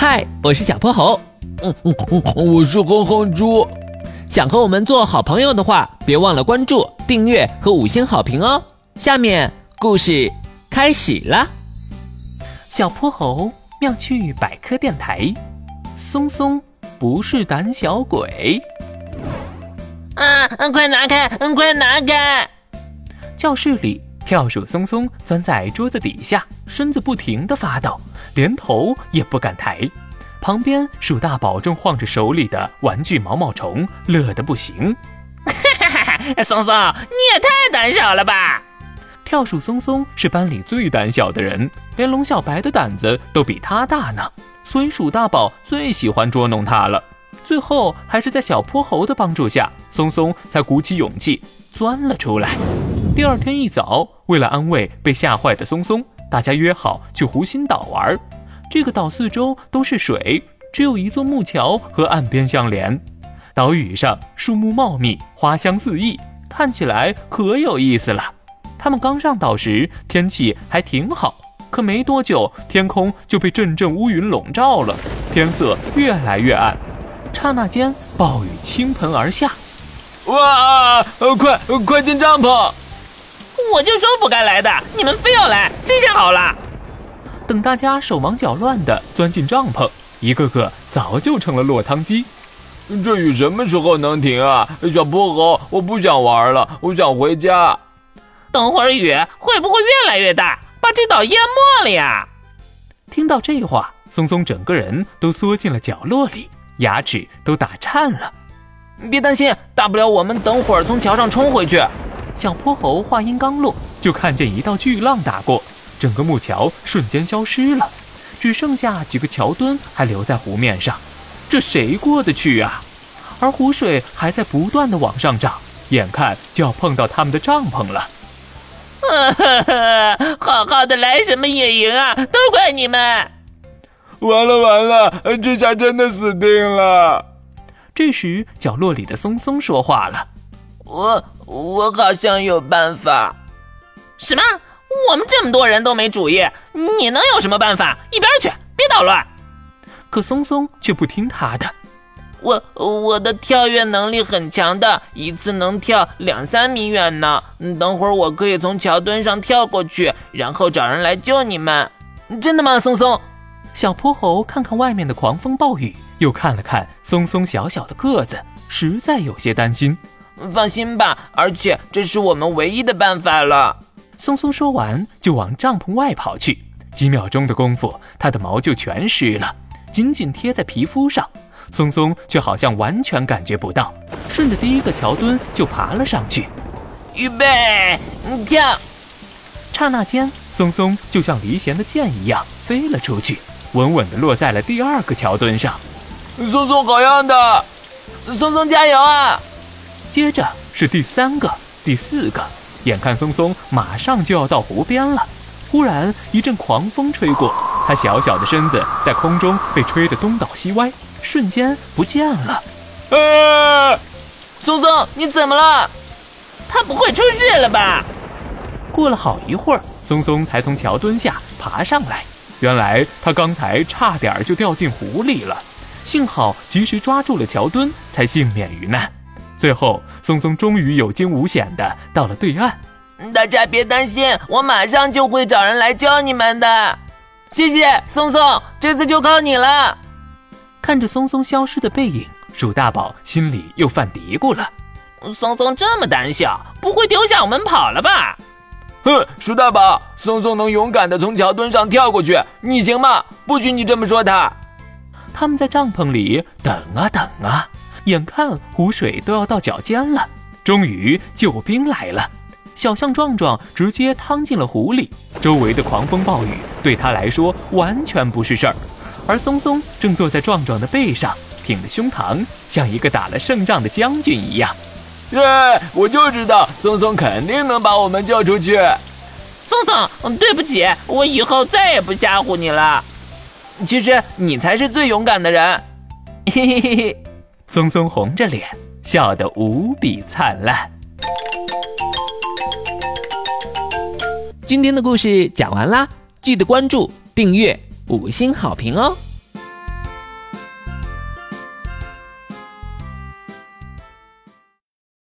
嗨，我是小泼猴。嗯嗯嗯，我是哼哼猪。想和我们做好朋友的话，别忘了关注、订阅和五星好评哦。下面故事开始了。小泼猴妙趣百科电台，松松不是胆小鬼。啊！快拿开！快拿开！教室里，跳鼠松松钻在桌子底下，身子不停地发抖，连头也不敢抬。旁边，鼠大宝正晃着手里的玩具毛毛虫，乐得不行。哈哈哈！松松，你也太胆小了吧！跳鼠松松是班里最胆小的人，连龙小白的胆子都比他大呢，所以鼠大宝最喜欢捉弄他了。最后，还是在小泼猴的帮助下，松松才鼓起勇气钻了出来。第二天一早，为了安慰被吓坏的松松，大家约好去湖心岛玩。这个岛四周都是水，只有一座木桥和岸边相连。岛屿上树木茂密，花香四溢，看起来可有意思了。他们刚上岛时天气还挺好，可没多久天空就被阵阵乌云笼罩了，天色越来越暗。刹那间，暴雨倾盆而下。哇！快快进帐篷！我就说不该来的，你们非要来，这下好了。等大家手忙脚乱地钻进帐篷，一个个早就成了落汤鸡。这雨什么时候能停啊？小泼猴，我不想玩了，我想回家。等会儿雨会不会越来越大，把这岛淹没了呀？听到这话，松松整个人都缩进了角落里，牙齿都打颤了。别担心，大不了我们等会儿从桥上冲回去。小泼猴话音刚落，就看见一道巨浪打过。整个木桥瞬间消失了，只剩下几个桥墩还留在湖面上，这谁过得去啊？而湖水还在不断的往上涨，眼看就要碰到他们的帐篷了。哈哈好好的来什么野营啊？都怪你们！完了完了，这下真的死定了。这时，角落里的松松说话了：“我我好像有办法。”什么？我们这么多人都没主意，你能有什么办法？一边去，别捣乱！可松松却不听他的。我我的跳跃能力很强的，一次能跳两三米远呢。等会儿我可以从桥墩上跳过去，然后找人来救你们。真的吗，松松？小泼猴看看外面的狂风暴雨，又看了看松松小小的个子，实在有些担心。放心吧，而且这是我们唯一的办法了。松松说完，就往帐篷外跑去。几秒钟的功夫，它的毛就全湿了，紧紧贴在皮肤上。松松却好像完全感觉不到，顺着第一个桥墩就爬了上去。预备，跳！刹那间，松松就像离弦的箭一样飞了出去，稳稳地落在了第二个桥墩上。松松好样的！松松加油啊！接着是第三个、第四个。眼看松松马上就要到湖边了，忽然一阵狂风吹过，他小小的身子在空中被吹得东倒西歪，瞬间不见了。啊！松松，你怎么了？他不会出事了吧？过了好一会儿，松松才从桥墩下爬上来。原来他刚才差点就掉进湖里了，幸好及时抓住了桥墩，才幸免于难。最后，松松终于有惊无险的到了对岸。大家别担心，我马上就会找人来救你们的。谢谢松松，这次就靠你了。看着松松消失的背影，鼠大宝心里又犯嘀咕了：松松这么胆小，不会丢下我们跑了吧？哼，鼠大宝，松松能勇敢的从桥墩上跳过去，你行吗？不许你这么说他。他们在帐篷里等啊等啊。眼看湖水都要到脚尖了，终于救兵来了。小象壮壮直接趟进了湖里，周围的狂风暴雨对他来说完全不是事儿。而松松正坐在壮壮的背上，挺着胸膛，像一个打了胜仗的将军一样。对！我就知道松松肯定能把我们救出去。松松，对不起，我以后再也不吓唬你了。其实你才是最勇敢的人。嘿嘿嘿嘿。松松红着脸，笑得无比灿烂。今天的故事讲完啦，记得关注、订阅、五星好评哦！